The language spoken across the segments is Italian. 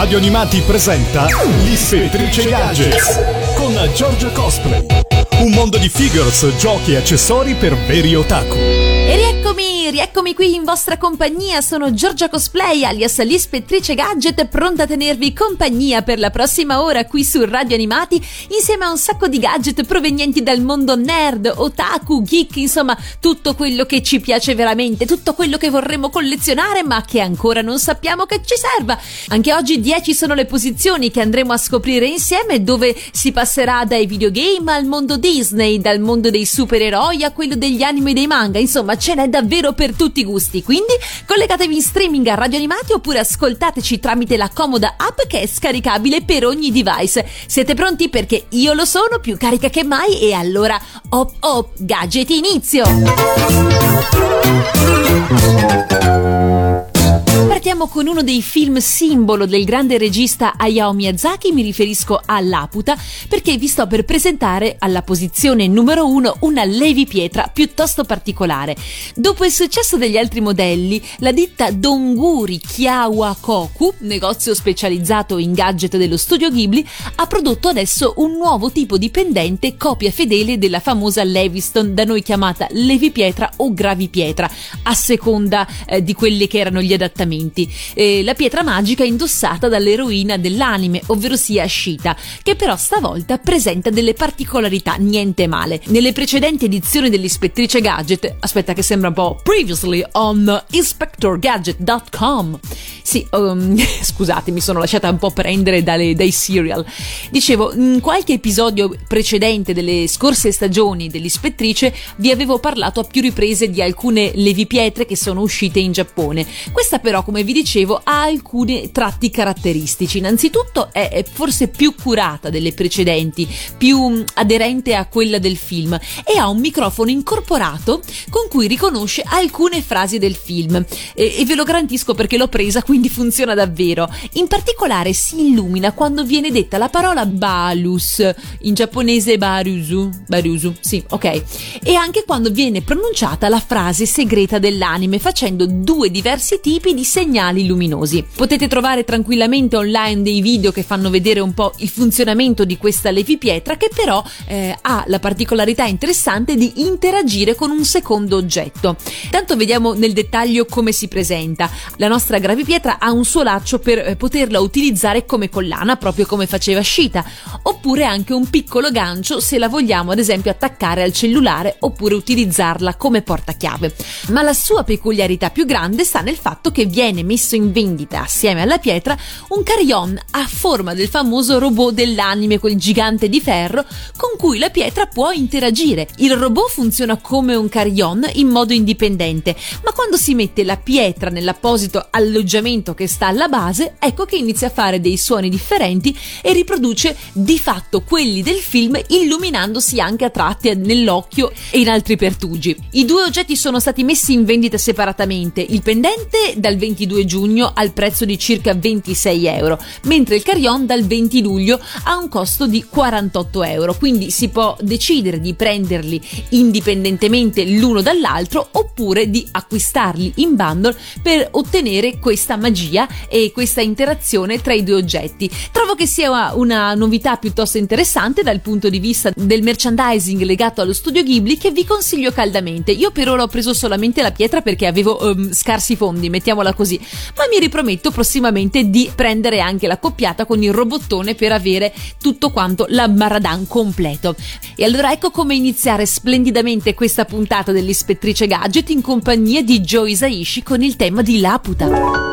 Radio Animati presenta L'Ispettrice Gadgets con Giorgio Cosplay. Un mondo di figures, giochi e accessori per veri otaku. E rieccomi, qui in vostra compagnia, sono Giorgia Cosplay alias l'ispettrice gadget pronta a tenervi compagnia per la prossima ora qui su Radio Animati insieme a un sacco di gadget provenienti dal mondo nerd, otaku, geek, insomma tutto quello che ci piace veramente, tutto quello che vorremmo collezionare ma che ancora non sappiamo che ci serva. Anche oggi 10 sono le posizioni che andremo a scoprire insieme dove si passerà dai videogame al mondo Disney, dal mondo dei supereroi a quello degli anime e dei manga, insomma ce n'è davvero per tutti i gusti. Quindi collegatevi in streaming a Radio Animati oppure ascoltateci tramite la comoda app che è scaricabile per ogni device. Siete pronti? Perché io lo sono, più carica che mai e allora hop hop, gadget inizio! Partiamo con uno dei film simbolo del grande regista Hayao Miyazaki, mi riferisco a Laputa, perché vi sto per presentare alla posizione numero uno una levi pietra piuttosto particolare. Dopo il successo degli altri modelli, la ditta Donguri Kiawa Koku, negozio specializzato in gadget dello studio Ghibli, ha prodotto adesso un nuovo tipo di pendente copia fedele della famosa Leviston, da noi chiamata levi pietra o gravi pietra, a seconda eh, di quelli che erano gli adattamenti momenti. Eh, la pietra magica indossata dall'eroina dell'anime, ovvero sia Ashita, che però stavolta presenta delle particolarità niente male. Nelle precedenti edizioni dell'Ispettrice Gadget, aspetta che sembra un po' previously on inspectorgadget.com. Sì, um, scusate, mi sono lasciata un po' prendere dalle, dai serial. Dicevo, in qualche episodio precedente delle scorse stagioni dell'Ispettrice vi avevo parlato a più riprese di alcune levipietre che sono uscite in Giappone. Questa però, come vi dicevo, ha alcuni tratti caratteristici. Innanzitutto è forse più curata delle precedenti, più mm, aderente a quella del film e ha un microfono incorporato con cui riconosce alcune frasi del film. E, e ve lo garantisco perché l'ho presa, quindi funziona davvero. In particolare si illumina quando viene detta la parola balus, in giapponese barusu, barusu, sì, ok. E anche quando viene pronunciata la frase segreta dell'anime, facendo due diversi tipi di segnali luminosi. Potete trovare tranquillamente online dei video che fanno vedere un po' il funzionamento di questa levipietra che però eh, ha la particolarità interessante di interagire con un secondo oggetto. Tanto vediamo nel dettaglio come si presenta. La nostra gravipietra ha un suo laccio per eh, poterla utilizzare come collana, proprio come faceva Shita, oppure anche un piccolo gancio se la vogliamo ad esempio attaccare al cellulare oppure utilizzarla come portachiave. Ma la sua peculiarità più grande sta nel fatto che viene viene messo in vendita assieme alla pietra un carillon a forma del famoso robot dell'anime, quel gigante di ferro con cui la pietra può interagire. Il robot funziona come un carillon in modo indipendente, ma quando si mette la pietra nell'apposito alloggiamento che sta alla base, ecco che inizia a fare dei suoni differenti e riproduce di fatto quelli del film illuminandosi anche a tratti nell'occhio e in altri pertugi. I due oggetti sono stati messi in vendita separatamente, il pendente dal 20 22 giugno al prezzo di circa 26 euro, mentre il carillon dal 20 luglio ha un costo di 48 euro, quindi si può decidere di prenderli indipendentemente l'uno dall'altro oppure di acquistarli in bundle per ottenere questa magia e questa interazione tra i due oggetti. Trovo che sia una novità piuttosto interessante dal punto di vista del merchandising legato allo studio Ghibli che vi consiglio caldamente. Io per ora ho preso solamente la pietra perché avevo um, scarsi fondi, mettiamola così, ma mi riprometto prossimamente di prendere anche la coppiata con il robottone per avere tutto quanto la Maradan completo. E allora ecco come iniziare splendidamente questa puntata dell'Ispettrice Gadget in compagnia di Joe Isaishi con il tema di Laputa.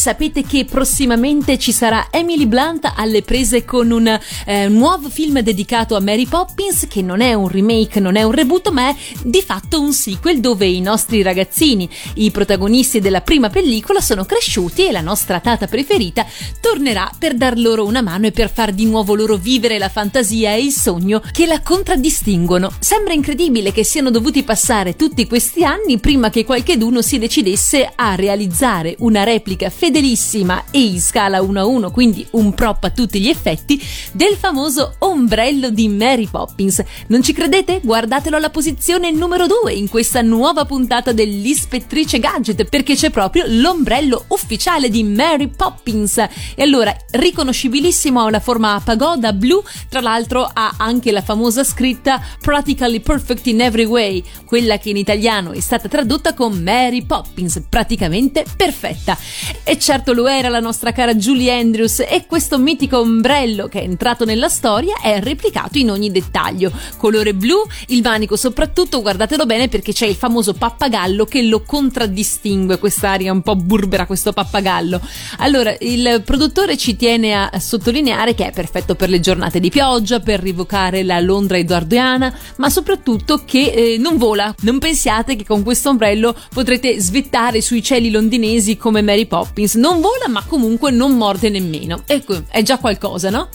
Sapete che prossimamente ci sarà Emily Blunt alle prese con un eh, nuovo film dedicato a Mary Poppins che non è un remake, non è un reboot, ma è di fatto un sequel dove i nostri ragazzini, i protagonisti della prima pellicola, sono cresciuti e la nostra tata preferita tornerà per dar loro una mano e per far di nuovo loro vivere la fantasia e il sogno che la contraddistinguono. Sembra incredibile che siano dovuti passare tutti questi anni prima che qualcheduno si decidesse a realizzare una replica fedelissima e in scala 1 a 1, quindi un prop a tutti gli effetti, del famoso ombrello di Mary Poppins. Non ci credete? Guardatelo alla posizione numero 2 in questa nuova puntata dell'Ispettrice Gadget, perché c'è proprio l'ombrello ufficiale di Mary Poppins. E allora, riconoscibilissimo ha la forma a pagoda blu, tra l'altro ha anche la famosa scritta Practically Perfect in Every Way, quella che in italiano è stata tradotta con Mary Poppins, praticamente perfetta. E certo lo era la nostra cara Julie Andrews e questo mitico ombrello che è entrato nella storia è replicato in ogni dettaglio. Colore blu, il manico soprattutto, guardatelo bene perché c'è il famoso pappagallo che lo contraddistingue, quest'aria un po' burbera, questo pappagallo. Allora, il produttore ci tiene a sottolineare che è perfetto per le giornate di pioggia, per rivocare la Londra edoardiana, ma soprattutto che eh, non vola. Non pensiate che con questo ombrello potrete svettare sui cieli londinesi come Mary Poppins. Non vola, ma comunque non morde nemmeno. Ecco, è già qualcosa, no?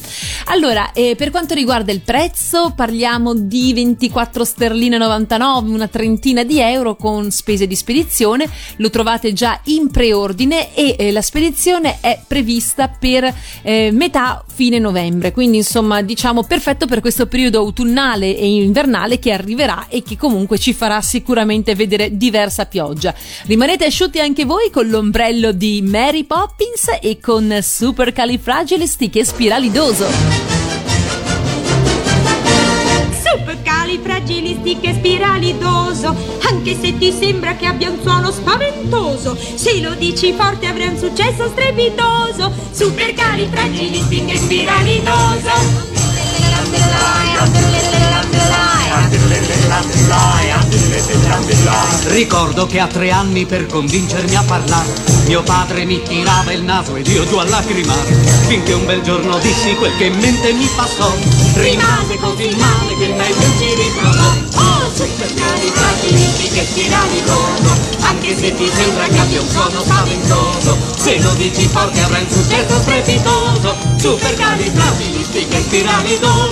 Allora, eh, per quanto riguarda il prezzo, parliamo di 24 sterline 99, una trentina di euro con spese di spedizione. Lo trovate già in preordine e eh, la spedizione è prevista per eh, metà fine novembre. Quindi, insomma, diciamo perfetto per questo periodo autunnale e invernale che arriverà e che comunque ci farà sicuramente vedere diversa pioggia. Rimanete asciutti anche voi con l'ombrello di Mary Poppins e con Supercalifragilistichespiralidoso. Supercalifragilistichespiralidoso Anche se ti sembra che abbia un suono spaventoso. Se lo dici forte avrà un successo strepitoso. Supercalifragilistichespiralidoso Ricordo che a tre anni per convincermi a parlare Mio padre mi tirava il naso ed io giù a lacrimare Finché un bel giorno dissi quel che in mente mi passò. Rimase così male che meglio ci ritrovò Oh, super cari fragili che tirani l'uomo Anche se ti sembra che abbia un suono spaventoso Se lo dici forte avrai un successo strepitoso. Super cari fragili che tirani l'uomo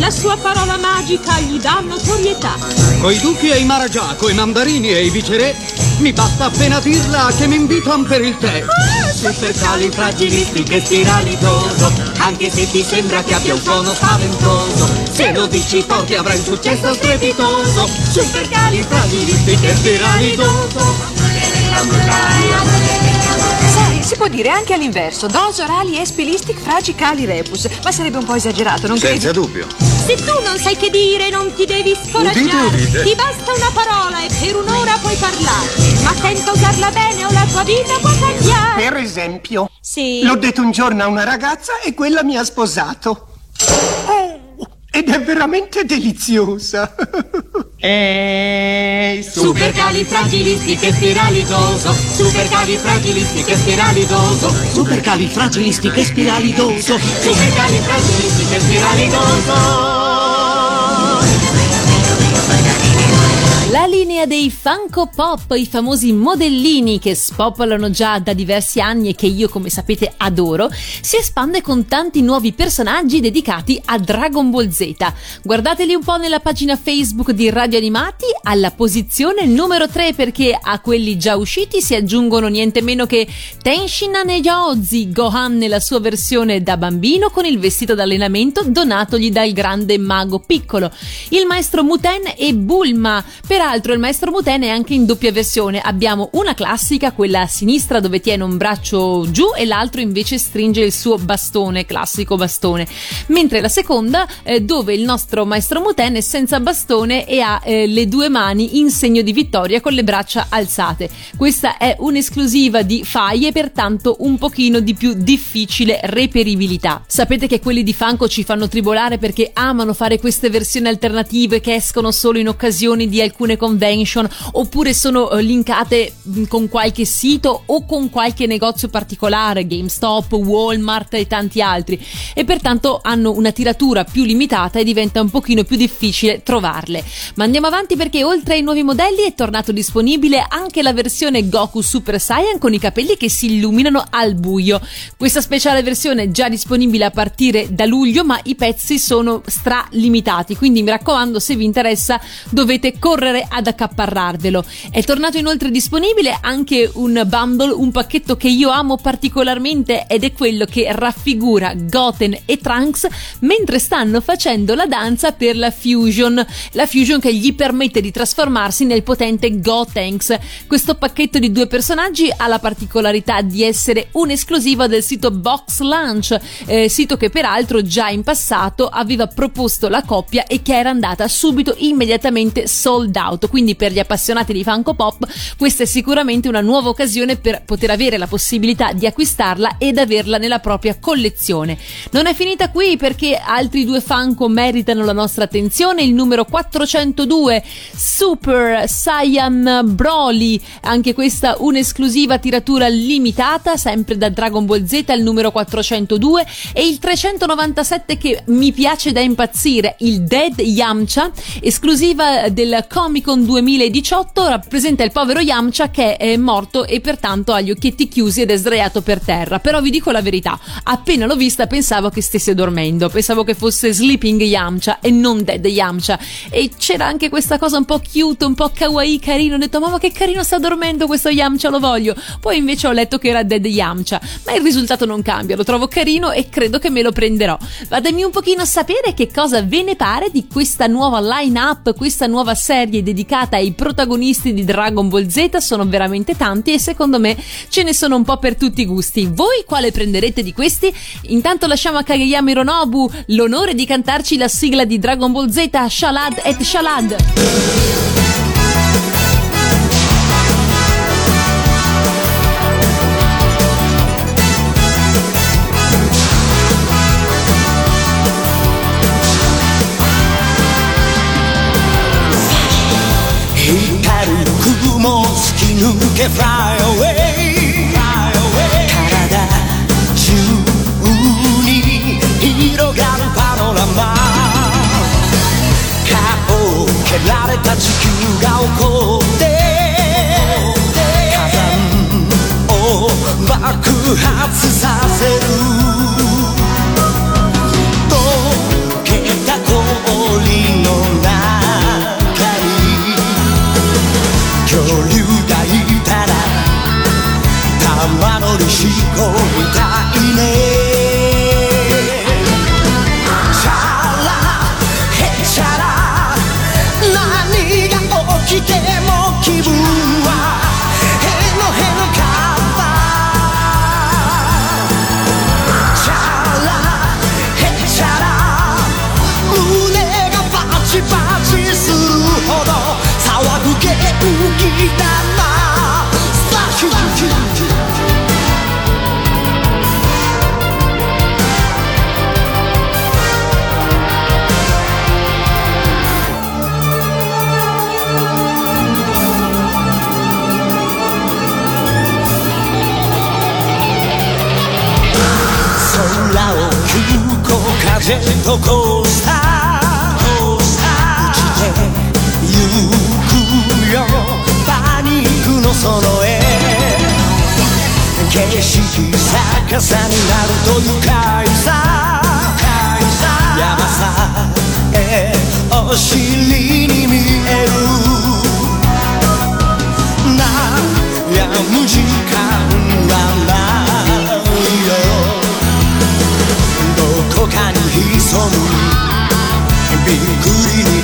La sua parola magica gli dà notorietà. Coi duchi e i maragia, coi mandarini e i viceré Mi basta appena dirla che mi invitano per il tè. Super califragilistiche spiralidoso Anche se ti sembra che abbia un suono spaventoso. Se lo dici forte avrai un successo strepitoso. Super califragilistiche spiralidoso Sai, si può dire anche all'inverso, dose orali espilistic fragicali repus, ma sarebbe un po' esagerato, non credi? Senza dubbio. Se tu non sai che dire non ti devi scoraggiare Udite, udite. Ti basta una parola e per un'ora puoi parlare Ma attento a usarla bene o la tua vita può cambiare Per esempio, Sì l'ho detto un giorno a una ragazza e quella mi ha sposato. Oh, ed è veramente deliziosa. Ehi, Supercalifragilistiche spiralidoso. Supercalifragilistiche spiralidoso La linea dei Funko Pop, i famosi modellini che spopolano già da diversi anni e che io come sapete adoro, si espande con tanti nuovi personaggi dedicati a Dragon Ball Z. Guardateli un po' nella pagina Facebook di Radio Animati alla posizione numero 3 perché a quelli già usciti si aggiungono niente meno che Tenshin Neyozi, Gohan nella sua versione da bambino con il vestito d'allenamento donatogli dal grande mago piccolo, il maestro Muten e Bulma per Peraltro il maestro Muten è anche in doppia versione. Abbiamo una classica, quella a sinistra dove tiene un braccio giù e l'altro invece stringe il suo bastone, classico bastone. Mentre la seconda eh, dove il nostro maestro Muten è senza bastone e ha eh, le due mani in segno di vittoria con le braccia alzate. Questa è un'esclusiva di Fai e pertanto un pochino di più difficile reperibilità. Sapete che quelli di Funko ci fanno tribolare perché amano fare queste versioni alternative che escono solo in occasione di alcuni alcune convention oppure sono eh, linkate con qualche sito o con qualche negozio particolare, GameStop, Walmart e tanti altri e pertanto hanno una tiratura più limitata e diventa un pochino più difficile trovarle. Ma andiamo avanti perché oltre ai nuovi modelli è tornato disponibile anche la versione Goku Super Saiyan con i capelli che si illuminano al buio. Questa speciale versione è già disponibile a partire da luglio, ma i pezzi sono stralimitati, quindi mi raccomando se vi interessa dovete correre correre ad accaparrarvelo. È tornato inoltre disponibile anche un bundle, un pacchetto che io amo particolarmente ed è quello che raffigura Goten e Trunks mentre stanno facendo la danza per la Fusion, la Fusion che gli permette di trasformarsi nel potente Gotenks. Questo pacchetto di due personaggi ha la particolarità di essere un'esclusiva del sito Box Lunch, eh, sito che peraltro già in passato aveva proposto la coppia e che era andata subito immediatamente sold out. Quindi per gli appassionati di Funko Pop questa è sicuramente una nuova occasione per poter avere la possibilità di acquistarla ed averla nella propria collezione. Non è finita qui perché altri due Funko meritano la nostra attenzione. Il numero 402 Super Saiyan Broly, anche questa un'esclusiva tiratura limitata, sempre da Dragon Ball Z, il numero 402 e il 397 che mi piace da impazzire, il Dead Yamcha, esclusiva del comic Comic Con 2018 rappresenta il povero Yamcha che è morto e pertanto ha gli occhietti chiusi ed è sdraiato per terra. Però vi dico la verità, appena l'ho vista pensavo che stesse dormendo, pensavo che fosse Sleeping Yamcha e non Dead Yamcha. E c'era anche questa cosa un po' cute, un po' kawaii, carino. Ho detto, mamma che carino sta dormendo questo Yamcha, lo voglio. Poi invece ho letto che era Dead Yamcha, ma il risultato non cambia, lo trovo carino e credo che me lo prenderò. Fatemi un pochino sapere che cosa ve ne pare di questa nuova line-up, questa nuova serie dedicata ai protagonisti di Dragon Ball Z sono veramente tanti e secondo me ce ne sono un po' per tutti i gusti. Voi quale prenderete di questi? Intanto lasciamo a Kageyama Hironobu l'onore di cantarci la sigla di Dragon Ball Z Shalad et Shalad. 抜け Fly away 体中に広がるパノラマ。顔を蹴られた地球が起こって。火山を爆発させる。空を吹く風とこうその絵景色逆さになると愉快さ。山さえお尻に見える。悩む時間はないよ。どこかに潜む。びっくりに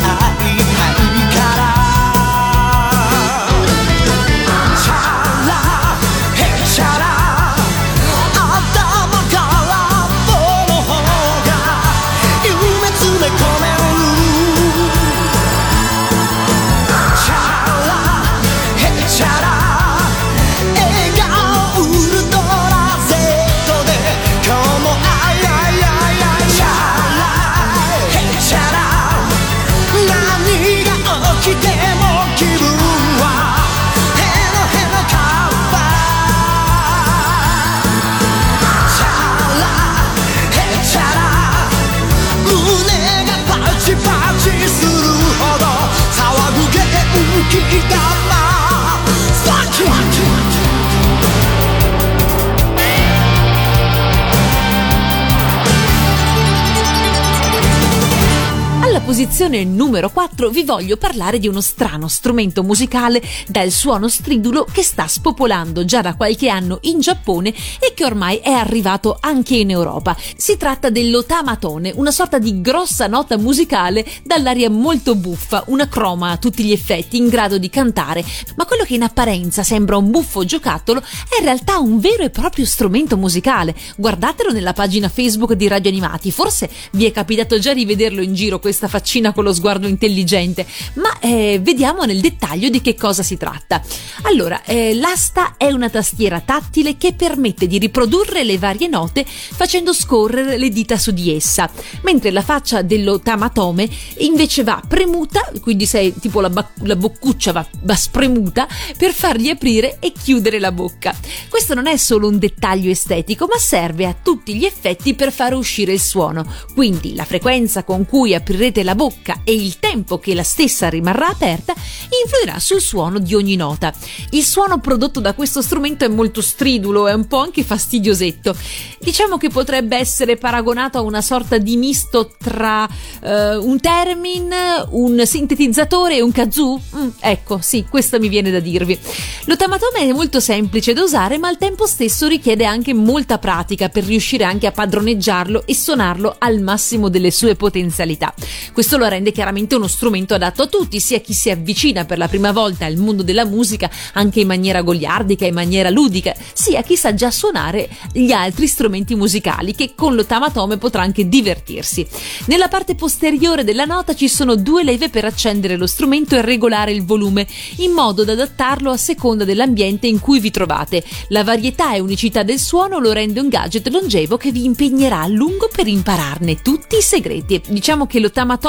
posizione numero 4 vi voglio parlare di uno strano strumento musicale dal suono stridulo che sta spopolando già da qualche anno in Giappone e che ormai è arrivato anche in Europa. Si tratta dell'otamatone, una sorta di grossa nota musicale dall'aria molto buffa, una croma a tutti gli effetti in grado di cantare, ma quello che in apparenza sembra un buffo giocattolo è in realtà un vero e proprio strumento musicale. Guardatelo nella pagina Facebook di Radio Animati, forse vi è capitato già di vederlo in giro questa faccina con lo sguardo intelligente, ma eh, vediamo nel dettaglio di che cosa si tratta. Allora, eh, l'asta è una tastiera tattile che permette di riprodurre le varie note facendo scorrere le dita su di essa, mentre la faccia dello tamatome invece va premuta, quindi se tipo la, ba- la boccuccia va, va spremuta per fargli aprire e chiudere la bocca. Questo non è solo un dettaglio estetico, ma serve a tutti gli effetti per far uscire il suono. Quindi la frequenza con cui aprirete la bocca e il tempo che la stessa rimarrà aperta influirà sul suono di ogni nota. Il suono prodotto da questo strumento è molto stridulo e un po' anche fastidiosetto. Diciamo che potrebbe essere paragonato a una sorta di misto tra uh, un termin, un sintetizzatore e un kazoo. Mm, ecco, sì, questo mi viene da dirvi. L'otamatome è molto semplice da usare, ma al tempo stesso richiede anche molta pratica per riuscire anche a padroneggiarlo e suonarlo al massimo delle sue potenzialità. Questo lo rende chiaramente uno strumento adatto a tutti, sia chi si avvicina per la prima volta al mondo della musica anche in maniera goliardica, in maniera ludica, sia chi sa già suonare gli altri strumenti musicali che con l'otamatome potrà anche divertirsi. Nella parte posteriore della nota ci sono due leve per accendere lo strumento e regolare il volume, in modo da adattarlo a seconda dell'ambiente in cui vi trovate. La varietà e unicità del suono lo rende un gadget longevo che vi impegnerà a lungo per impararne tutti i segreti. Diciamo che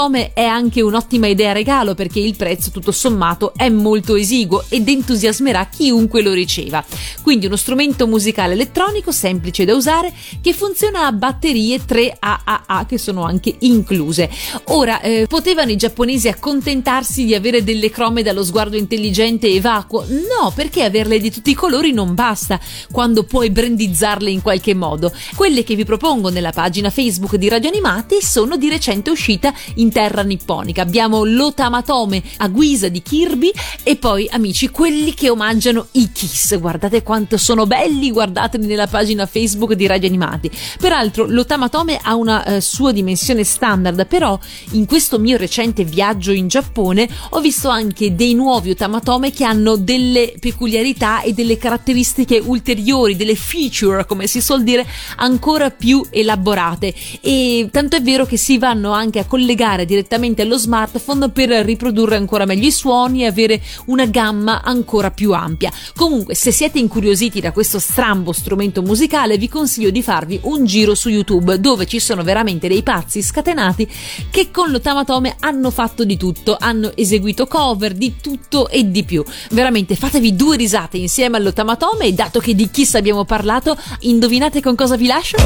l'otamatome è anche un'ottima idea regalo perché il prezzo tutto sommato è molto esiguo ed entusiasmerà chiunque lo riceva. Quindi uno strumento musicale elettronico semplice da usare che funziona a batterie 3 AAA che sono anche incluse. Ora, eh, potevano i giapponesi accontentarsi di avere delle crome dallo sguardo intelligente e vacuo? No, perché averle di tutti i colori non basta quando puoi brandizzarle in qualche modo. Quelle che vi propongo nella pagina Facebook di Radio Animati sono di recente uscita in terra nipponica. Abbiamo l'Otamatome a guisa di Kirby e poi, amici, quelli che omaggiano i Kiss. Guardate quanto sono belli, guardateli nella pagina Facebook di Radio Animati. Peraltro, l'Otamatome ha una eh, sua dimensione standard, però in questo mio recente viaggio in Giappone ho visto anche dei nuovi Otamatome che hanno delle peculiarità e delle caratteristiche ulteriori, delle feature, come si suol dire, ancora più elaborate. E tanto è vero che si vanno anche a collegare direttamente allo smartphone per riprodurre ancora meglio i suoni e avere una gamma ancora più ampia. Comunque, se siete incuriositi da questo strambo strumento musicale, vi consiglio di farvi un giro su YouTube dove ci sono veramente dei pazzi scatenati che con l'otamatome hanno fatto di tutto, hanno eseguito cover di tutto e di più. Veramente fatevi due risate insieme all'otamatome e dato che di Kiss abbiamo parlato, indovinate con cosa vi lascio?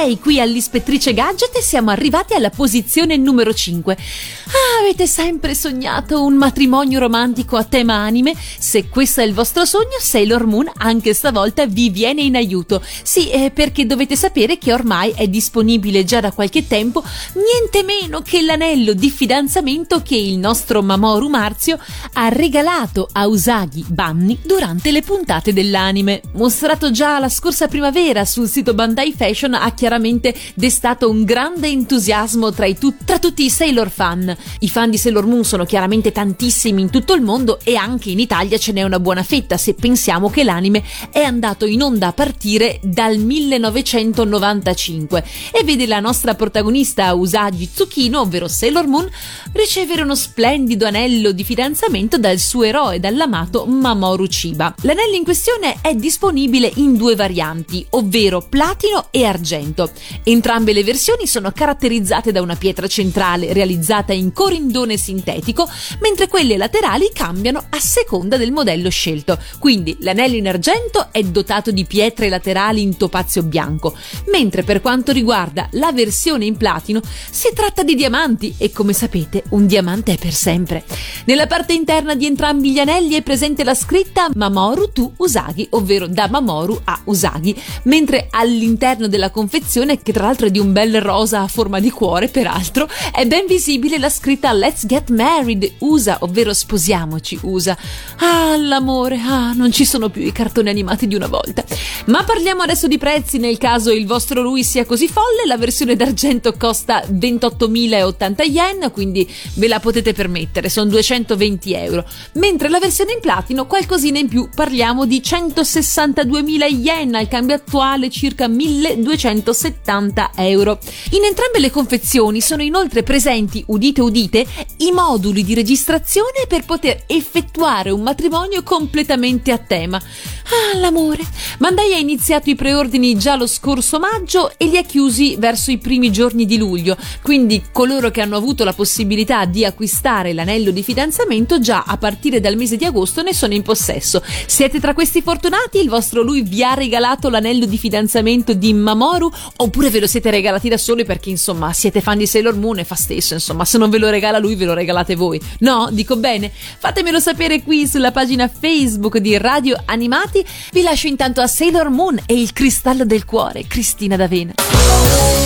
lei qui all'Ispettrice Gadget e siamo arrivati alla posizione numero 5. Ah, avete sempre sognato un matrimonio romantico a tema anime? Se questo è il vostro sogno, Sailor Moon anche stavolta vi viene in aiuto. Sì, eh, perché dovete sapere che ormai è disponibile già da qualche tempo niente meno che l'anello di fidanzamento che il nostro Mamoru Marzio ha regalato a Usagi Banni durante le puntate dell'anime. Mostrato già la scorsa primavera sul sito Bandai Fashion ha chiaramente destato un grande entusiasmo tra, tu- tra tutti i Sailor fan. I fan di Sailor Moon sono chiaramente tantissimi in tutto il mondo e anche in Italia ce n'è una buona fetta se pensiamo che l'anime è andato in onda a partire dal 1995 e vede la nostra protagonista Usagi Tsukino, ovvero Sailor Moon, ricevere uno splendido anello di fidanzamento dal suo eroe, dall'amato Mamoru Chiba. L'anello in questione è disponibile in due varianti, ovvero platino e argento. Entrambe le versioni sono caratterizzate da una pietra centrale realizzata in corindone sintetico, mentre quelle laterali cambiano a seconda del modello scelto. Quindi l'anello in argento è dotato di pietre laterali in topazio bianco, mentre per quanto riguarda la versione in platino si tratta di diamanti e come sapete un diamante è per sempre. Nella parte interna di entrambi gli anelli è presente la scritta Mamoru to Usagi, ovvero da Mamoru a Usagi, mentre all'interno della confezione, che tra l'altro è di un bel rosa a forma di cuore peraltro, è ben visibile la scritta Let's Get Married USA, ovvero sposiamoci USA. Ah, l'amore, ah, non ci sono più i cartoni animati di una volta. Ma parliamo adesso di prezzi, nel caso il vostro lui sia così folle, la versione d'argento costa 28.080 yen, quindi ve la potete permettere, sono 220 euro, mentre la versione in platino qualcosina in più, parliamo di 162.000 yen, al cambio attuale circa 1.270 euro. In entrambe le confezioni sono inoltre presenti, udite udite, i moduli di registrazione per poter effettuare un matrimonio completamente a tema. Ah, l'amore! Bandai ha iniziato i preordini già lo scorso maggio e li ha chiusi verso i primi giorni di luglio, quindi coloro che hanno avuto la possibilità di acquistare l'anello di fidanzamento già a partire dal mese di agosto ne sono in possesso. Siete tra questi fortunati? Il vostro lui vi ha regalato l'anello di fidanzamento di Mamoru oppure ve lo siete regalati da soli perché insomma siete fan di Sailor Moon e fa stesso, insomma, se non ve lo regala lui ve lo regalate voi. No, dico bene. Fatemelo sapere qui sulla pagina Facebook di Radio Animati. Vi lascio intanto a Sailor Moon e il cristallo del cuore, Cristina D'Avena.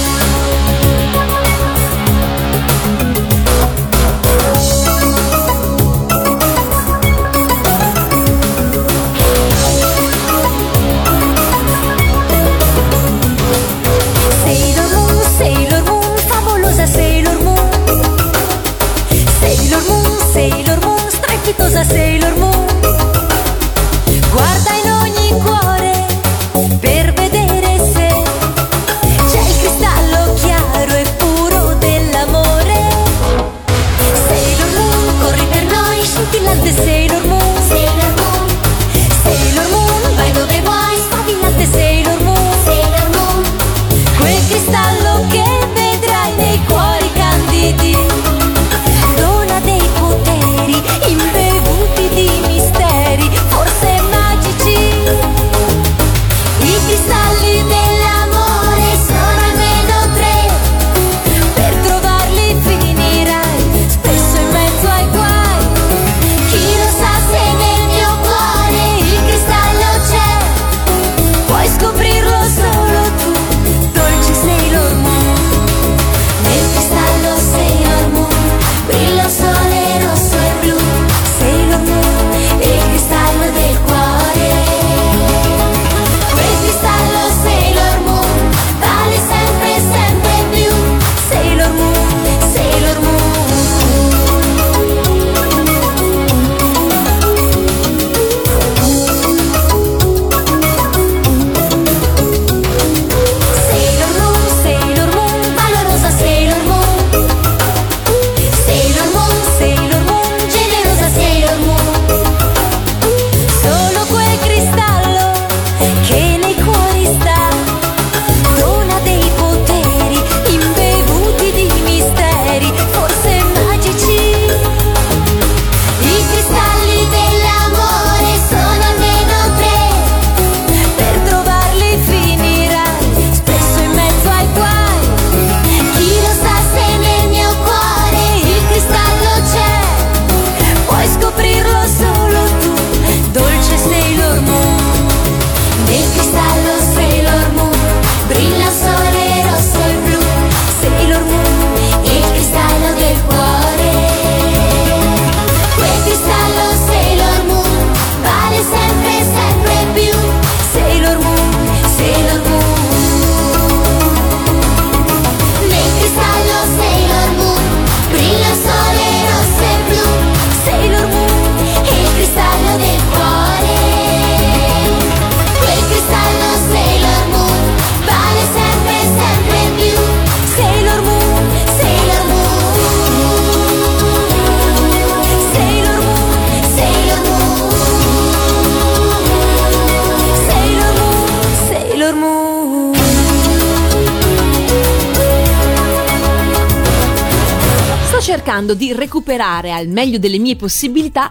Recuperare al meglio delle mie possibilità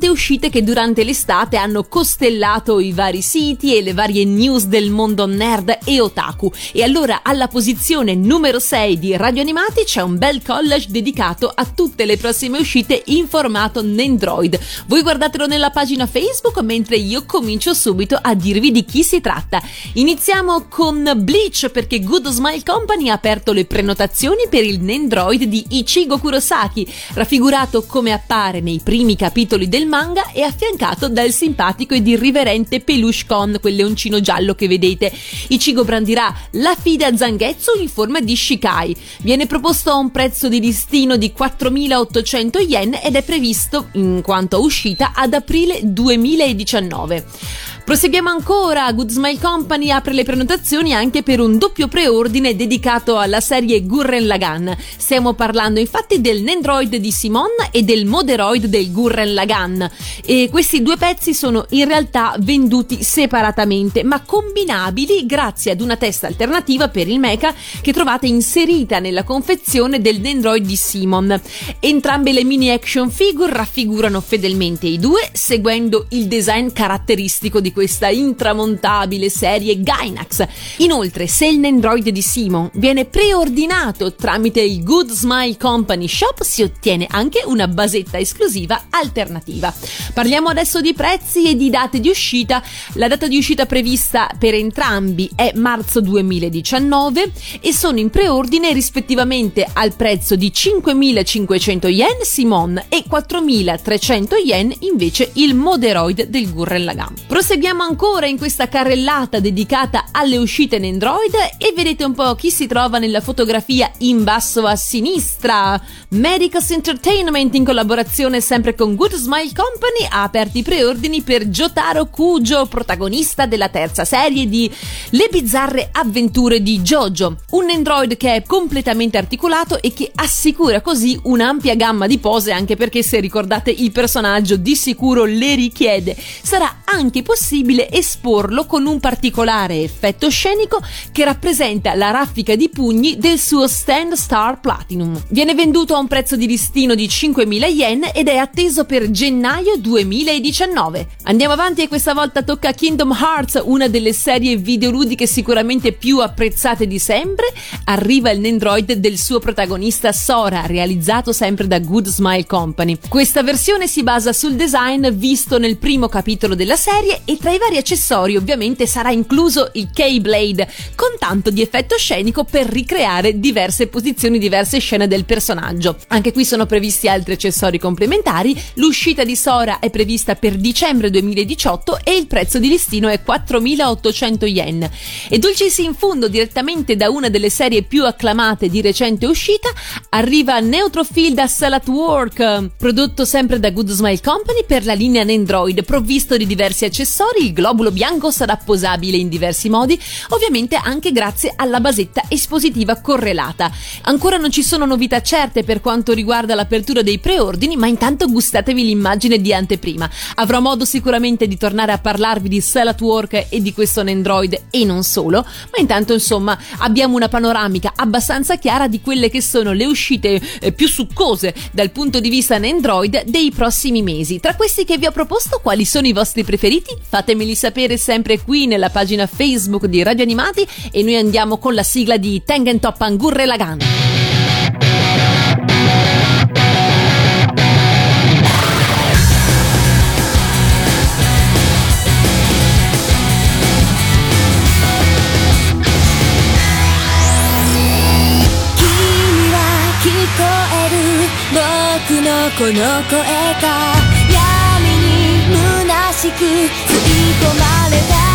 tante uscite che durante l'estate hanno costellato i vari siti e le varie news del mondo nerd e otaku. E allora alla posizione numero 6 di Radio Animati c'è un bel collage dedicato a tutte le prossime uscite in formato Nendroid. Voi guardatelo nella pagina Facebook mentre io comincio subito a dirvi di chi si tratta. Iniziamo con Bleach perché Good Smile Company ha aperto le prenotazioni per il Nendroid di Ichigo Kurosaki, raffigurato come appare nei primi capitoli del manga e affiancato dal simpatico ed irriverente Peluche Con, quel leoncino giallo che vedete. Ichigo brandirà la fida Zangetsu in forma di Shikai. Viene proposto a un prezzo di listino di 4.800 yen ed è previsto, in quanto uscita, ad aprile 2019. Proseguiamo ancora, Good Smile Company apre le prenotazioni anche per un doppio preordine dedicato alla serie Gurren Lagann. Stiamo parlando infatti del Nendroid di Simon e del Moderoid del Gurren Lagann e questi due pezzi sono in realtà venduti separatamente ma combinabili grazie ad una testa alternativa per il mecha che trovate inserita nella confezione del Nendroid di Simon. Entrambe le mini action figure raffigurano fedelmente i due seguendo il design caratteristico di questa intramontabile serie Gainax. Inoltre, se il Nendroid di Simon viene preordinato tramite il Good Smile Company Shop, si ottiene anche una basetta esclusiva alternativa. Parliamo adesso di prezzi e di date di uscita. La data di uscita prevista per entrambi è marzo 2019 e sono in preordine rispettivamente al prezzo di 5.500 yen Simon e 4.300 yen invece il Moderoid del Gurren Lagann. Proseguiamo ancora in questa carrellata dedicata alle uscite in Android e vedete un po' chi si trova nella fotografia in basso a sinistra. Medicus Entertainment in collaborazione sempre con Good Smile Company ha aperto i preordini per Jotaro Kujo, protagonista della terza serie di Le bizzarre avventure di Jojo, un Android che è completamente articolato e che assicura così un'ampia gamma di pose anche perché se ricordate il personaggio di sicuro le richiede. Sarà anche possibile possibile esporlo con un particolare effetto scenico che rappresenta la raffica di pugni del suo Stand Star Platinum. Viene venduto a un prezzo di listino di 5.000 yen ed è atteso per gennaio 2019. Andiamo avanti e questa volta tocca Kingdom Hearts, una delle serie videoludiche sicuramente più apprezzate di sempre. Arriva il Nendroid del suo protagonista Sora, realizzato sempre da Good Smile Company. Questa versione si basa sul design visto nel primo capitolo della serie e tra i vari accessori ovviamente sarà incluso il K-Blade con tanto di effetto scenico per ricreare diverse posizioni, diverse scene del personaggio. Anche qui sono previsti altri accessori complementari, l'uscita di Sora è prevista per dicembre 2018 e il prezzo di listino è 4.800 yen. E dolcissimo in fondo direttamente da una delle serie più acclamate di recente uscita arriva Neutrofield Assault Work, prodotto sempre da Good Smile Company per la linea Nendroid, provvisto di diversi accessori il globulo bianco sarà posabile in diversi modi, ovviamente anche grazie alla basetta espositiva correlata. Ancora non ci sono novità certe per quanto riguarda l'apertura dei preordini, ma intanto gustatevi l'immagine di anteprima. Avrò modo sicuramente di tornare a parlarvi di Cell at Work e di questo Android e non solo, ma intanto insomma abbiamo una panoramica abbastanza chiara di quelle che sono le uscite eh, più succose dal punto di vista Android dei prossimi mesi. Tra questi che vi ho proposto, quali sono i vostri preferiti? Fate fatemeli sapere sempre qui nella pagina Facebook di Radio Animati e noi andiamo con la sigla di Tengen Toppan Gurre Lagan. Kimi しく吸い込まれた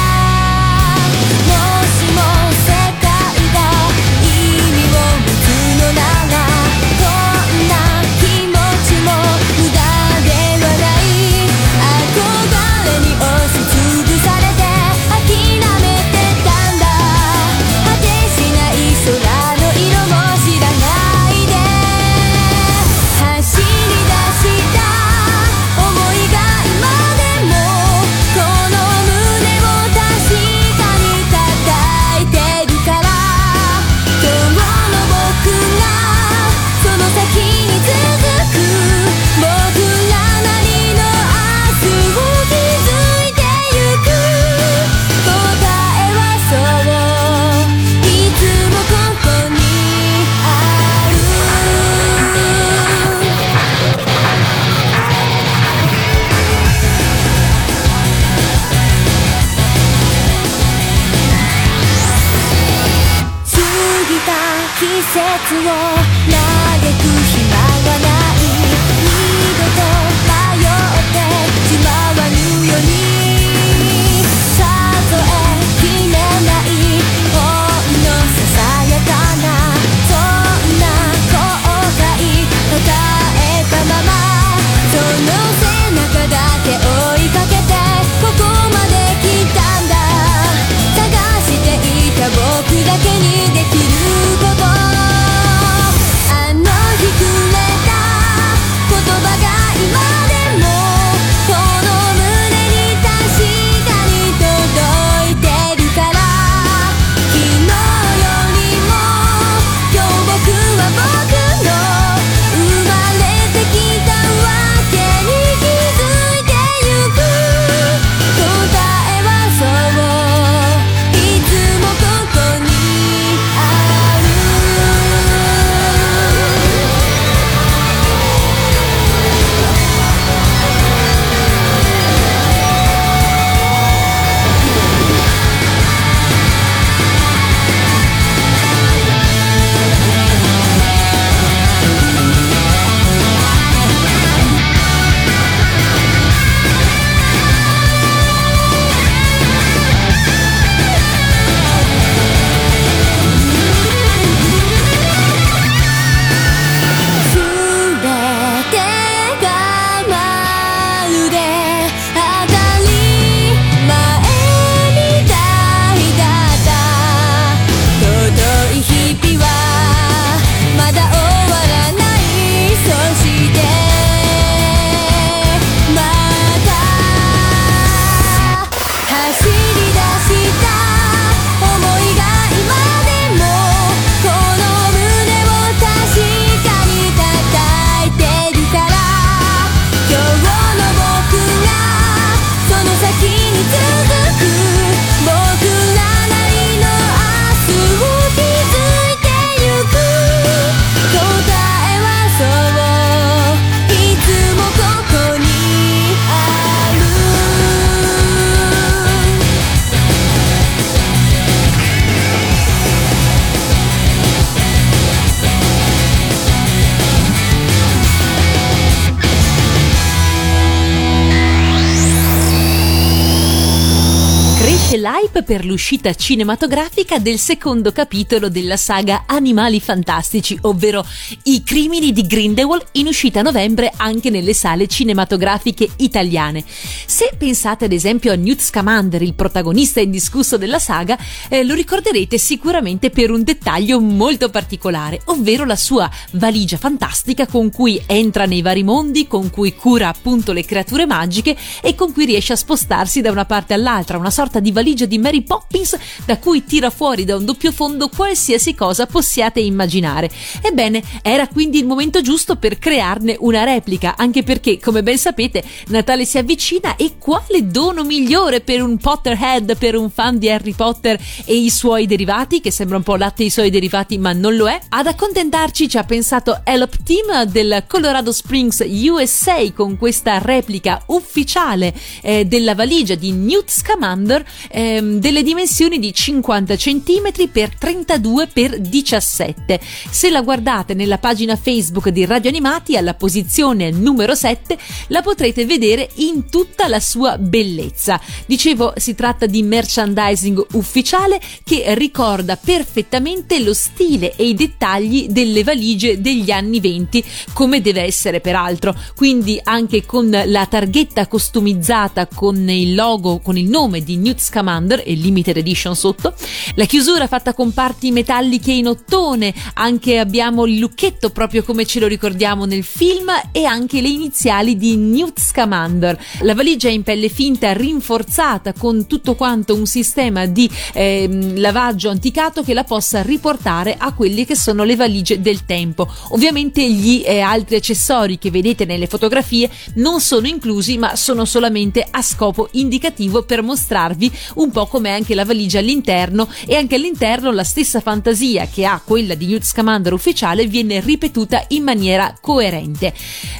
per l'uscita cinematografica del secondo capitolo della saga Animali Fantastici, ovvero I crimini di Grindelwald in uscita a novembre anche nelle sale cinematografiche italiane. Se pensate ad esempio a Newt Scamander, il protagonista indiscusso della saga, eh, lo ricorderete sicuramente per un dettaglio molto particolare, ovvero la sua valigia fantastica con cui entra nei vari mondi, con cui cura appunto le creature magiche e con cui riesce a spostarsi da una parte all'altra, una sorta di valigia di Mary Poppins da cui tira fuori da un doppio fondo qualsiasi cosa possiate immaginare. Ebbene, era quindi il momento giusto per crearne una replica, anche perché, come ben sapete, Natale si avvicina e quale dono migliore per un Potterhead, per un fan di Harry Potter e i suoi derivati, che sembra un po' latte i suoi derivati, ma non lo è. Ad accontentarci ci ha pensato Elop Team del Colorado Springs USA con questa replica ufficiale eh, della valigia di Newt Scamander ehm, delle dimensioni di 50 cm x 32 x 17. Se la guardate nella pagina Facebook di Radio Animati alla posizione numero 7 la potrete vedere in tutta la sua bellezza. Dicevo, si tratta di merchandising ufficiale che ricorda perfettamente lo stile e i dettagli delle valigie degli anni 20, come deve essere peraltro. Quindi anche con la targhetta customizzata con il logo, con il nome di Newt Scamander e limited edition sotto, la chiusura fatta con parti metalliche in ottone, anche abbiamo il lucchetto proprio come ce lo ricordiamo nel film e anche le iniziali di Newt Scamander. La valigia in pelle finta rinforzata con tutto quanto un sistema di ehm, lavaggio anticato che la possa riportare a quelle che sono le valigie del tempo. Ovviamente gli eh, altri accessori che vedete nelle fotografie non sono inclusi ma sono solamente a scopo indicativo per mostrarvi un po' come anche la valigia all'interno e anche all'interno la stessa fantasia che ha quella di Newt Scamander ufficiale viene ripetuta in maniera coerente.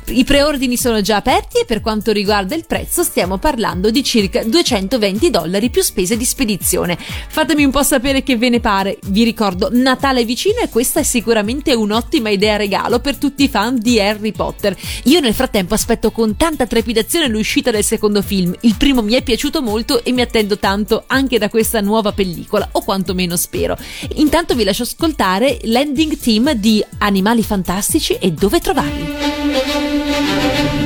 I preordini sono già aperti e per quanto riguarda il prezzo stiamo parlando di circa 220 dollari più spese di spedizione. Fatemi un po' sapere che ve ne pare. Vi ricordo Natale vicino e questa è sicuramente un'ottima idea regalo per tutti i fan di Harry Potter. Io nel frattempo aspetto con tanta trepidazione l'uscita del secondo film. Il primo mi è piaciuto molto e mi attendo tanto anche da questa nuova pellicola, o quantomeno spero. Intanto vi lascio ascoltare l'ending team di Animali Fantastici e dove trovarli.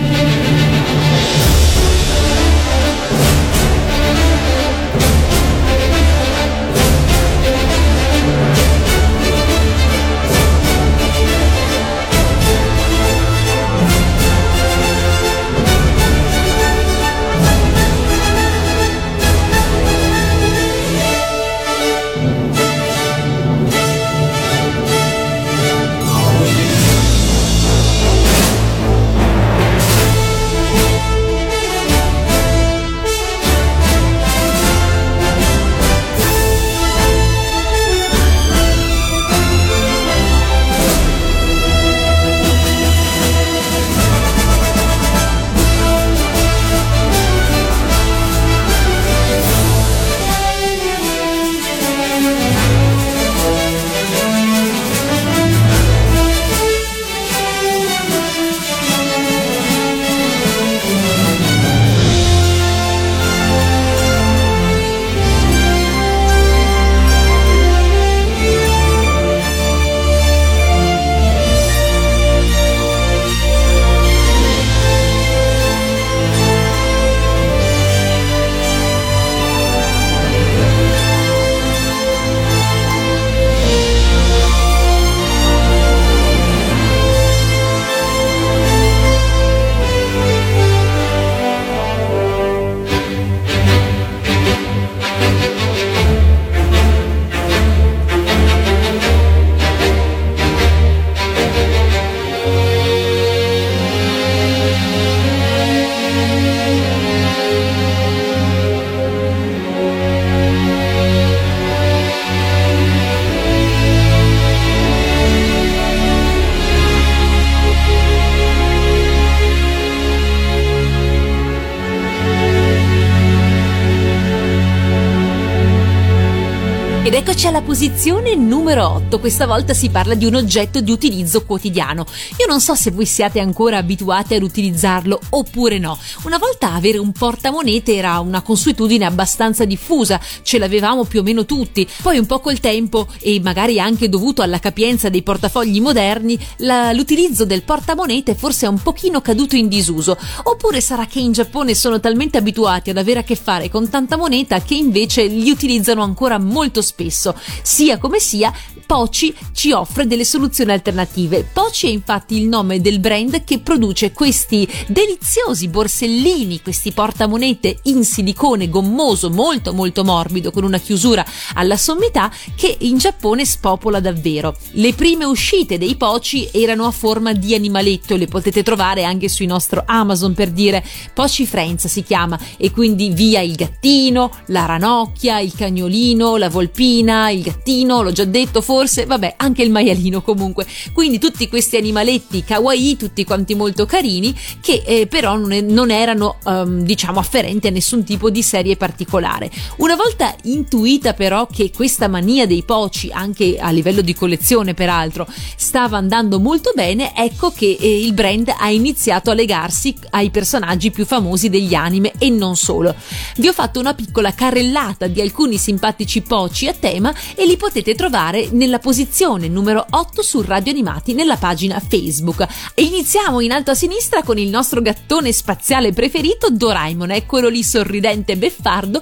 Numero 8. Questa volta si parla di un oggetto di utilizzo quotidiano. Io non so se voi siate ancora abituati ad utilizzarlo oppure no. Una volta avere un portamonete era una consuetudine abbastanza diffusa, ce l'avevamo più o meno tutti. Poi un po' col tempo e magari anche dovuto alla capienza dei portafogli moderni, la- l'utilizzo del portamonete forse è un pochino caduto in disuso. Oppure sarà che in Giappone sono talmente abituati ad avere a che fare con tanta moneta che invece li utilizzano ancora molto spesso. Sia come sia, Poci ci offre delle soluzioni alternative. Poci è infatti il nome del brand che produce questi deliziosi borsellini, questi portamonete in silicone gommoso molto molto morbido con una chiusura alla sommità che in Giappone spopola davvero. Le prime uscite dei Poci erano a forma di animaletto, le potete trovare anche sui nostro Amazon per dire Poci Friends si chiama e quindi via il gattino, la ranocchia, il cagnolino, la volpina, il gattino, l'ho già detto forse, vabbè, anche il maialino comunque. Quindi tutti questi animaletti kawaii, tutti quanti molto carini, che eh, però non, è- non erano, ehm, diciamo, afferenti a nessun tipo di serie particolare. Una volta intuita però che questa mania dei poci, anche a livello di collezione peraltro, stava andando molto bene, ecco che eh, il brand ha iniziato a legarsi ai personaggi più famosi degli anime e non solo. Vi ho fatto una piccola carrellata di alcuni simpatici poci a tema e li potete trovare nella posizione numero 8 su Radio Animati nella pagina Facebook. E iniziamo in alto a sinistra con il nostro gattone spaziale preferito Doraemon, eccolo lì sorridente e beffardo,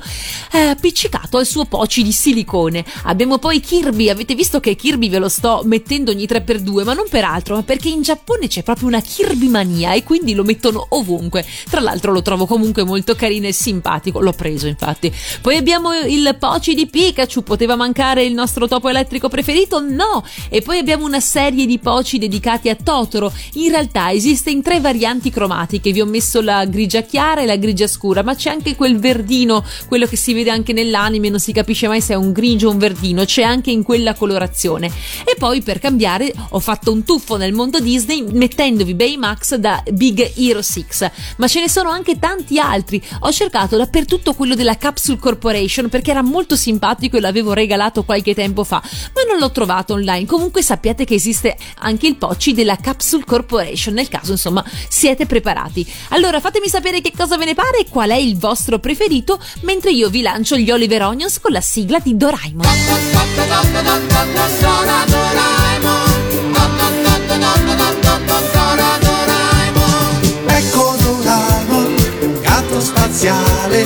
eh, appiccicato al suo poci di silicone. Abbiamo poi Kirby, avete visto che Kirby ve lo sto mettendo ogni 3x2, ma non per altro, ma perché in Giappone c'è proprio una Kirby mania e quindi lo mettono ovunque. Tra l'altro lo trovo comunque molto carino e simpatico, l'ho preso infatti. Poi abbiamo il poci di Pikachu, poteva mancare il nostro topo elettrico preferito? No! E poi abbiamo una serie di poci dedicati a Totoro. In realtà esiste in tre varianti cromatiche. Vi ho messo la grigia chiara e la grigia scura, ma c'è anche quel verdino, quello che si vede anche nell'anime, non si capisce mai se è un grigio o un verdino, c'è anche in quella colorazione. E poi per cambiare ho fatto un tuffo nel mondo Disney mettendovi Baymax da Big Hero 6. Ma ce ne sono anche tanti altri. Ho cercato dappertutto quello della Capsule Corporation perché era molto simpatico e l'avevo regalato qualche tempo fa, ma non l'ho trovato online. Comunque sappiate che esiste anche il Pocci della Capsule Corporation, nel caso insomma siete preparati. Allora fatemi sapere che cosa ve ne pare e qual è il vostro preferito, mentre io vi lancio gli Oliver Onions con la sigla di Doraemon. Ecco Doraemon, gatto spaziale,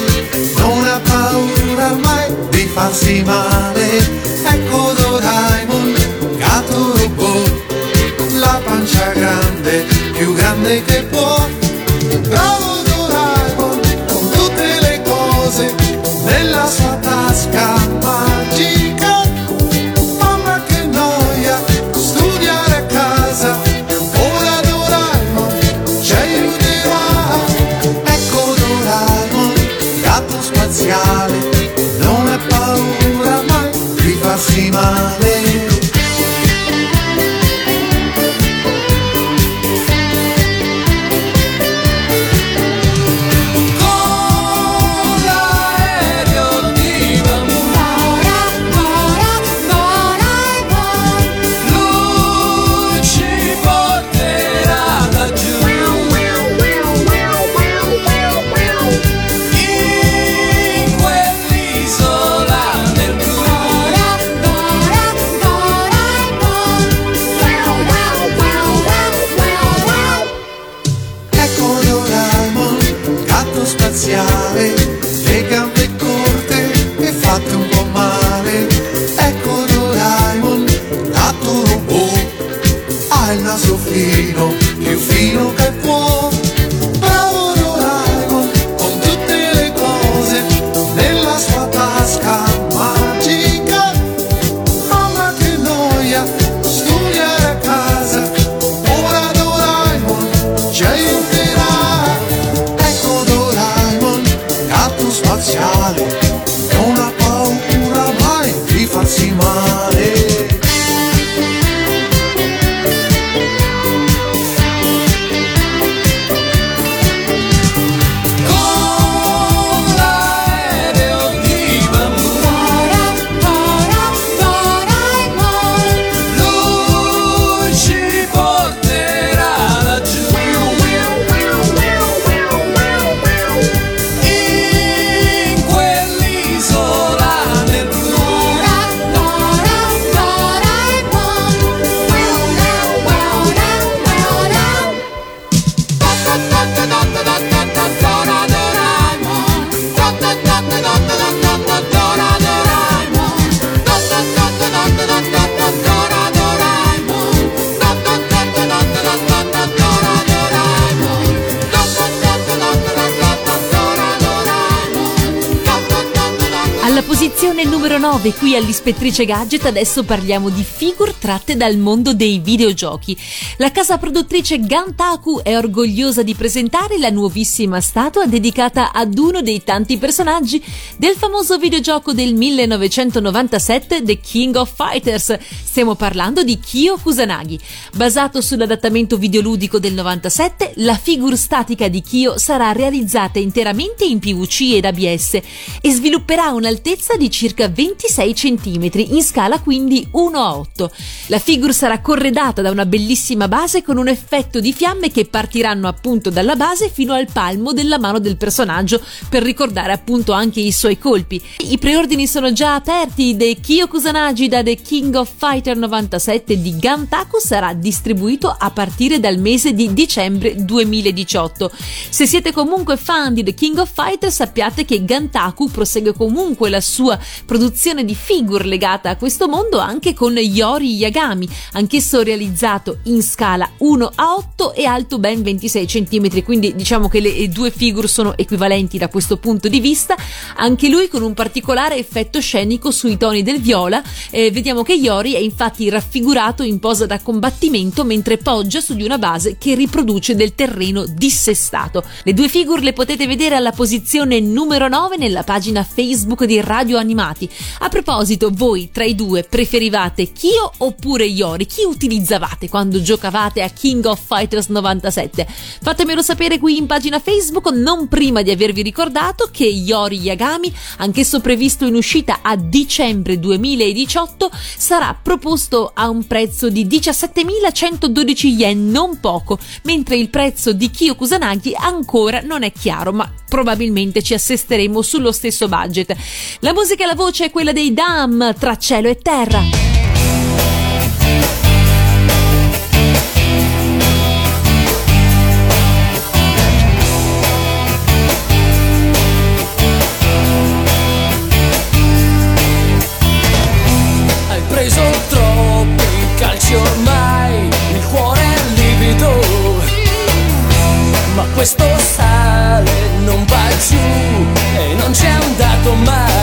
non ha paura mai di farsi male. Ecco più grande che può. Bravo qui all'Ispettrice Gadget adesso parliamo di figure tratte dal mondo dei videogiochi. La casa produttrice Gantaku è orgogliosa di presentare la nuovissima statua dedicata ad uno dei tanti personaggi del famoso videogioco del 1997 The King of Fighters. Stiamo parlando di Kyo Kusanagi. Basato sull'adattamento videoludico del 97, la figure statica di Kyo sarà realizzata interamente in PVC ed ABS e svilupperà un'altezza di circa 26 cm, in scala quindi 1 a 8. La figure sarà corredata da una bellissima base con un effetto di fiamme che partiranno appunto dalla base fino al palmo della mano del personaggio per ricordare appunto anche i suoi colpi. I preordini sono già aperti, The Kyo Kusanagi da The King of Fighter 97 di Gantaku sarà distribuito a partire dal mese di dicembre 2018. Se siete comunque fan di The King of Fighter sappiate che Gantaku prosegue comunque la sua produzione di figure legata a questo mondo anche con Yori Yagami, anch'esso realizzato in scala 1 a 8 e alto ben 26 cm, quindi diciamo che le due figure sono equivalenti da questo punto di vista, anche lui con un particolare effetto scenico sui toni del viola, eh, vediamo che Yori è infatti raffigurato in posa da combattimento mentre poggia su di una base che riproduce del terreno dissestato. Le due figure le potete vedere alla posizione numero 9 nella pagina Facebook di Radio Animati. A proposito, voi tra i due preferivate Kyo oppure Yori? Chi utilizzavate quando giocavate a King of Fighters 97? Fatemelo sapere qui in pagina Facebook, non prima di avervi ricordato che Yori Yagami, anch'esso previsto in uscita a dicembre 2018, sarà proposto a un prezzo di 17.112 yen, non poco, mentre il prezzo di Kyo Kusanagi ancora non è chiaro, ma probabilmente ci assisteremo sullo stesso budget. La musica e la voce è quella dei Dam tra cielo e terra. Ormai, il cuore è livido, ma questo sale non va giù e non c'è andato mai.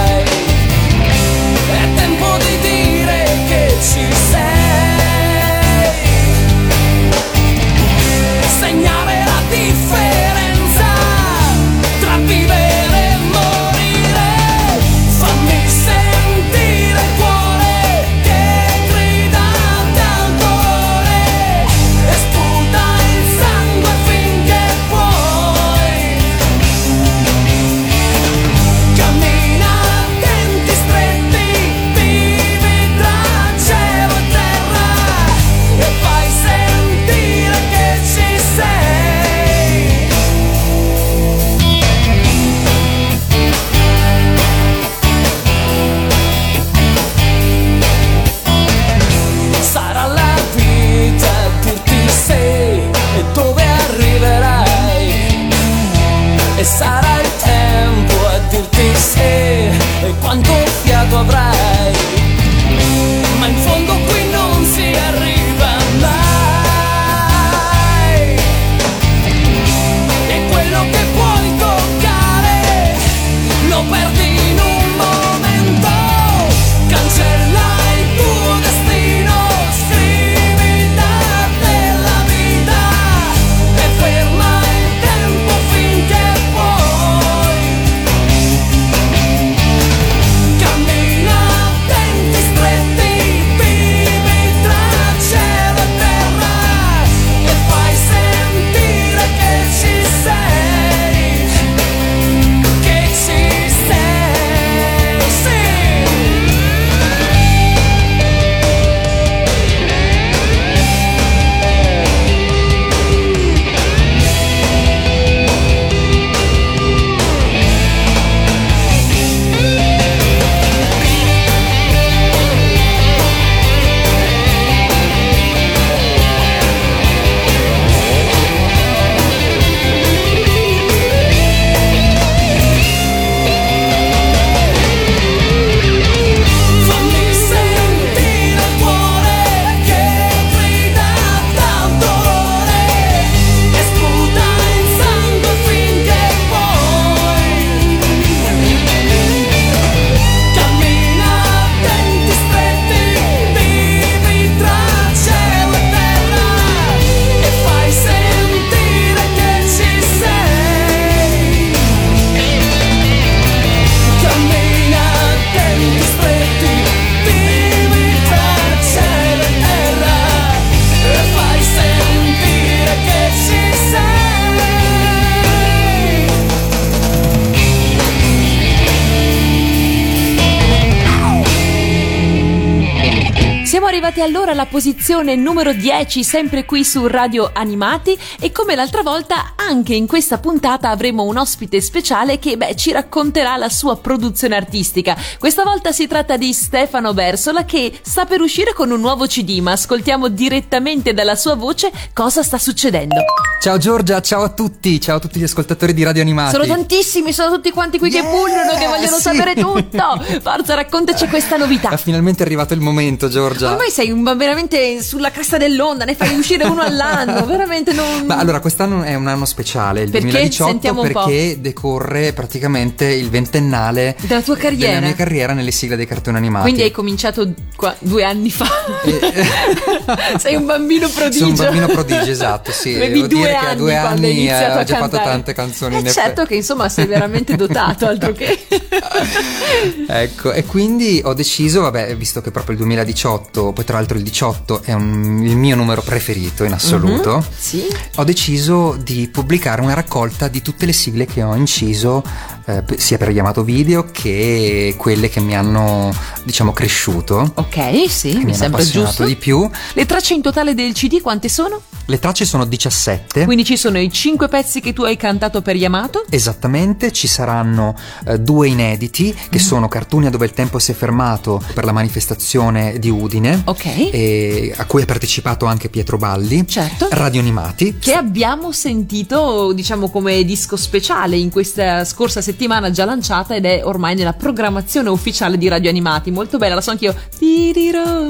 Arrivati allora alla posizione numero 10, sempre qui su Radio Animati e come l'altra volta anche in questa puntata avremo un ospite speciale che beh, ci racconterà la sua produzione artistica. Questa volta si tratta di Stefano Bersola che sta per uscire con un nuovo CD, ma ascoltiamo direttamente dalla sua voce cosa sta succedendo. Ciao Giorgia, ciao a tutti, ciao a tutti gli ascoltatori di Radio Animati. Sono tantissimi, sono tutti quanti qui che Yeah, pullano, che vogliono sì. sapere tutto. Forza, raccontaci questa novità. È finalmente arrivato il momento, Giorgia. Ormai sei un, veramente sulla cresta dell'onda, ne fai uscire uno all'anno, veramente non... Ma allora, quest'anno è un anno speciale, il Perché? 2018, Sentiamo perché decorre praticamente il ventennale Della tua carriera? della mia carriera nelle sigle dei cartoni animati. Quindi hai cominciato qua- due anni fa. sei un bambino prodigio. Sono un bambino prodigio, esatto, sì. Avevi Devo due dire che a due anni, eh, ho già fatto tante canzoni, Eh in certo che insomma sei veramente dotato, altro che... Ecco, e quindi ho deciso, vabbè, visto che proprio il 2018, poi tra l'altro il 18 è un- il mio numero preferito in assoluto, Mhm, Sì. ho deciso di pubblicare una raccolta di tutte le sigle che ho inciso, eh, sia per Yamato Video che quelle che mi hanno, diciamo, cresciuto. Ok, sì, mi mi sembra giusto. di più. Le tracce in totale del CD quante sono? Le tracce sono 17. Quindi ci sono i cinque pezzi che tu hai cantato per Yamato. Esattamente, ci saranno eh, due inediti Mm. che sono cartoni a dove il tempo si è fermato per la manifestazione di Udine, Ok. E a cui ha partecipato anche Pietro Balli, Certo. Radio Animati. Che abbiamo sentito, diciamo, come disco speciale in questa scorsa settimana già lanciata ed è ormai nella programmazione ufficiale di Radio Animati. Molto bella, la so anch'io. Ti dirò,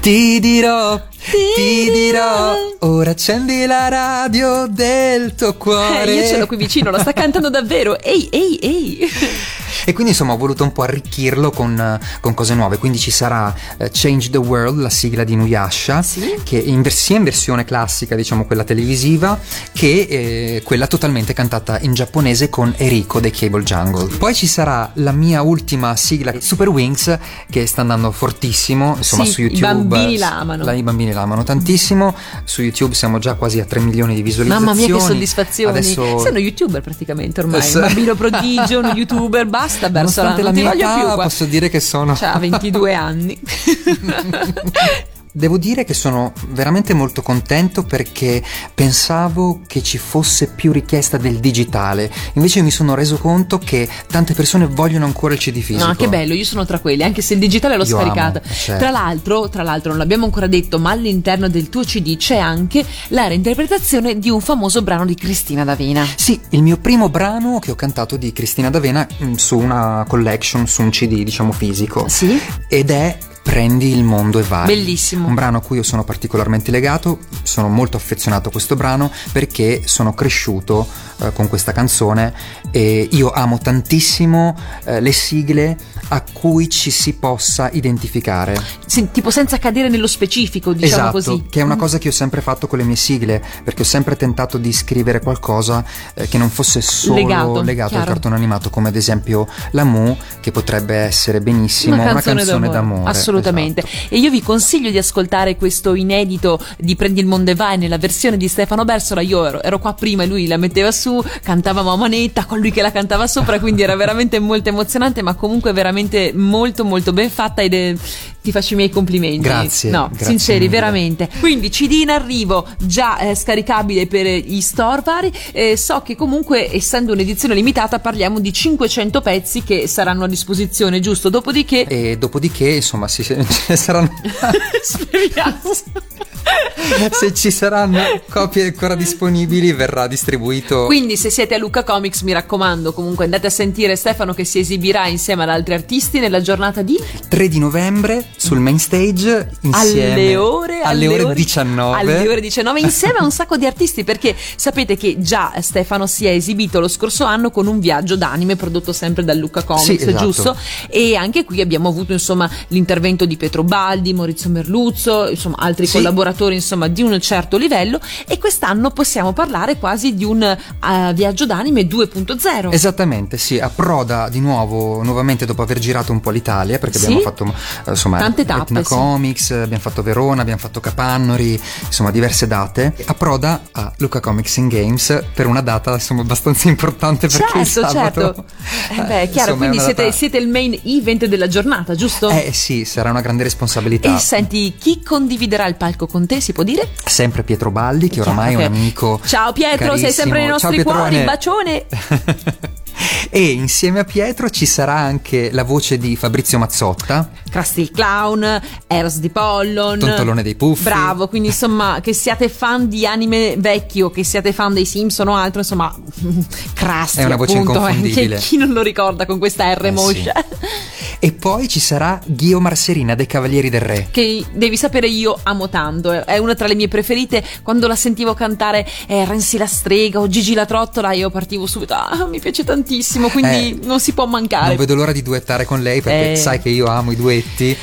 ti Ti dirò, dirò. ora accendi la radio del tuo cuore. Eh, io ce l'ho qui vicino, la sta cantando davvero. Ehi, ehi, ehi. E quindi insomma ho voluto un po' arricchirlo con, con cose nuove, quindi ci sarà eh, Change the World, la sigla di Nuyasha, Sì. che in vers- sia in versione classica, diciamo quella televisiva, che eh, quella totalmente cantata in giapponese con Eriko dei Cable Jungle. Poi ci sarà la mia ultima sigla, Super Wings, che sta andando fortissimo, insomma Sì, su i YouTube. bambini la amano. la- I bambini la amano tantissimo, su YouTube siamo già quasi a 3 milioni di visualizzazioni. Mamma mia, che soddisfazione. Adesso... Sei uno youtuber praticamente ormai. Un bambino prodigio, uno youtuber, basta, Bersola, Nonostante non la mia età, più posso dire che sono C'ha 22 anni. Devo dire che sono veramente molto contento perché pensavo che ci fosse più richiesta del digitale, invece mi sono reso conto che tante persone vogliono ancora il CD fisico. No, che bello, io sono tra quelli, anche se il digitale l'ho Io scaricato. amo, certo. Tra l'altro, tra l'altro, non l'abbiamo ancora detto, ma all'interno del tuo CD c'è anche la reinterpretazione di un famoso brano di Cristina D'Avena. Sì, il mio primo brano che ho cantato di Cristina D'Avena mm, su una collection, su un CD diciamo fisico. Sì? Ed è Prendi il mondo e vai. Bellissimo. Un brano a cui io sono particolarmente legato, sono molto affezionato a questo brano perché sono cresciuto eh, con questa canzone e io amo tantissimo eh, le sigle a cui ci si possa identificare. Sì, tipo senza cadere nello specifico, diciamo esatto, così. che è una cosa che ho sempre fatto con le mie sigle, perché ho sempre tentato di scrivere qualcosa eh, che non fosse solo Legato, legato, al cartone animato, come ad esempio la Mu, che potrebbe essere benissimo Una una canzone, canzone, d'amore, d'amore. assolutamente. Esatto. E io vi consiglio di ascoltare questo inedito di Prendi il mondo e vai nella versione di Stefano Bersola. Io ero, ero qua prima e lui la metteva su, cantava Mamanetta con lui che la cantava sopra, quindi era veramente molto emozionante, ma comunque veramente molto molto ben fatta ed è- ti faccio i miei complimenti. Grazie, No, grazie sinceri, mille. veramente. Quindi CD in arrivo, già eh, scaricabile per gli store vari. Eh, so che comunque, essendo un'edizione limitata, parliamo di 500 pezzi che saranno a disposizione, giusto? Dopodiché E dopodiché, insomma, si- ce ne saranno, Speriamo. Se ci saranno copie ancora disponibili, verrà distribuito. Quindi se siete a Luca Comics mi raccomando comunque andate a sentire Stefano che si esibirà insieme ad altri artisti nella giornata di 3 di novembre sul main stage insieme alle ore, alle ore 19 alle ore 19 insieme a un sacco di artisti perché sapete che già Stefano si è esibito lo scorso anno con un viaggio d'anime prodotto sempre da Luca Comics Sì, esatto. giusto e anche qui abbiamo avuto insomma l'intervento di Pietro Baldi Maurizio Merluzzo insomma altri Sì, collaboratori attori insomma di un certo livello e quest'anno possiamo parlare quasi di un eh, viaggio d'anime 2.0. Esattamente, sì, approda di nuovo, nuovamente dopo aver girato un po' l'Italia, perché Sì. abbiamo fatto eh, insomma Tante tappe, sì. Comics, abbiamo fatto Verona, abbiamo fatto Capannori, insomma diverse date. Approda a Luca Comics in Games per una data insomma abbastanza importante perché il Certo, sabato, certo. Eh beh, è chiaro, insomma, è quindi una siete, data- siete il main event della giornata, giusto? Eh sì, sarà una grande responsabilità. E senti, chi condividerà il palco con te, si può dire? Sempre Pietro Baldi, che oramai è un amico. Ciao Pietro, sei sempre nei carissimo. nostri Ciao, cuori, Pietrone. bacione! E insieme a Pietro ci sarà anche la voce di Fabrizio Mazzotta. Krusty il Clown, Eros di Pollon. Tontolone dei Puffi. Bravo, quindi insomma, che siate fan di anime vecchi o che siate fan dei Simpson o altro, insomma, Krusty È una voce appunto, inconfondibile. chi non lo ricorda con questa R Eh, moscia? E poi ci sarà Ghio Marserina dei Cavalieri del Re. Che devi sapere io amo tanto, è- è una tra le mie preferite. Quando la sentivo cantare eh, Renzi la strega o Gigi la trottola, io partivo subito. Ah, mi piace tantissimo, quindi Eh, non si può mancare. Non vedo l'ora di duettare con lei perché Eh. sai che io amo i duetti e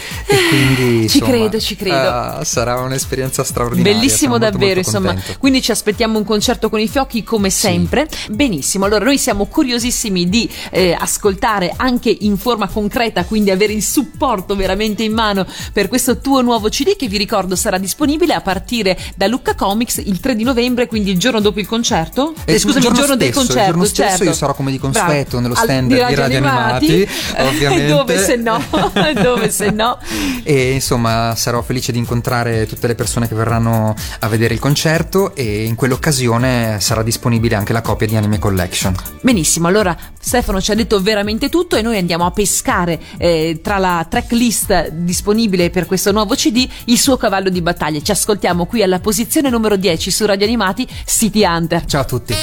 quindi Ci insomma, credo, ci credo. ah, sarà un'esperienza straordinaria. Bellissimo sono molto, davvero, molto insomma. contento. Quindi ci aspettiamo un concerto con i fiocchi come sempre. Benissimo, allora noi siamo curiosissimi di eh, ascoltare anche in forma concreta, quindi avere il supporto veramente in mano per questo tuo nuovo CD che vi ricordo sarà disponibile a partire da Lucca Comics il 3 di novembre, quindi il giorno dopo il concerto. E Eh, scusami, il giorno del stesso, il concerto. giorno stesso certo. io sarò come di consueto Bravo. nello Al- stand di di Radio Radio Animati, ovviamente. Dove se no? Dove se no? E insomma sarò felice di incontrare tutte le persone che verranno a vedere il concerto e in quell'occasione sarà disponibile anche la copia di Anime Collection. Benissimo, allora Stefano ci ha detto veramente tutto e noi andiamo a pescare eh, tra la tracklist disponibile per questo nuovo CD il suo cavallo di battaglia. Ci ascoltiamo qui alla posizione numero 10 su Radio Animati City Hunter. Ciao a tutti.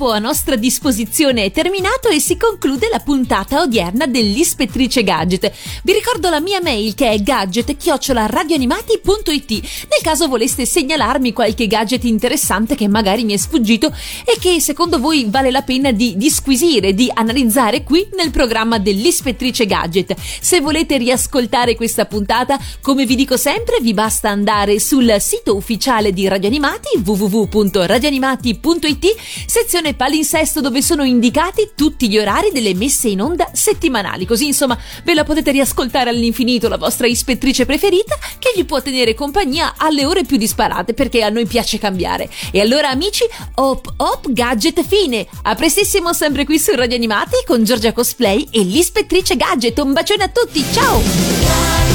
Tempo a nostra disposizione è terminato e si conclude la puntata odierna dell'Ispettrice Gadget. Vi ricordo la mia mail che è gadget-radioanimati.it nel caso voleste segnalarmi qualche gadget interessante che magari mi è sfuggito e che secondo voi vale la pena di disquisire, di analizzare qui nel programma dell'Ispettrice Gadget. Se volete riascoltare questa puntata, come vi dico sempre, vi basta andare sul sito ufficiale di Radio Animati www.radioanimati.it sezione palinsesto dove sono indicati tutti gli orari delle messe in onda settimanali. Così insomma ve la potete riascoltare all'infinito la vostra ispettrice preferita che vi può tenere compagnia alle ore più disparate perché a noi piace cambiare. E allora amici, hop hop gadget fine. A prestissimo sempre qui su Radio Animati con Giorgia Cosplay e l'ispettrice gadget. Un bacione a tutti, ciao!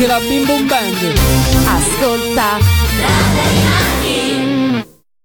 Anche la Bim Bum Band. Ascolta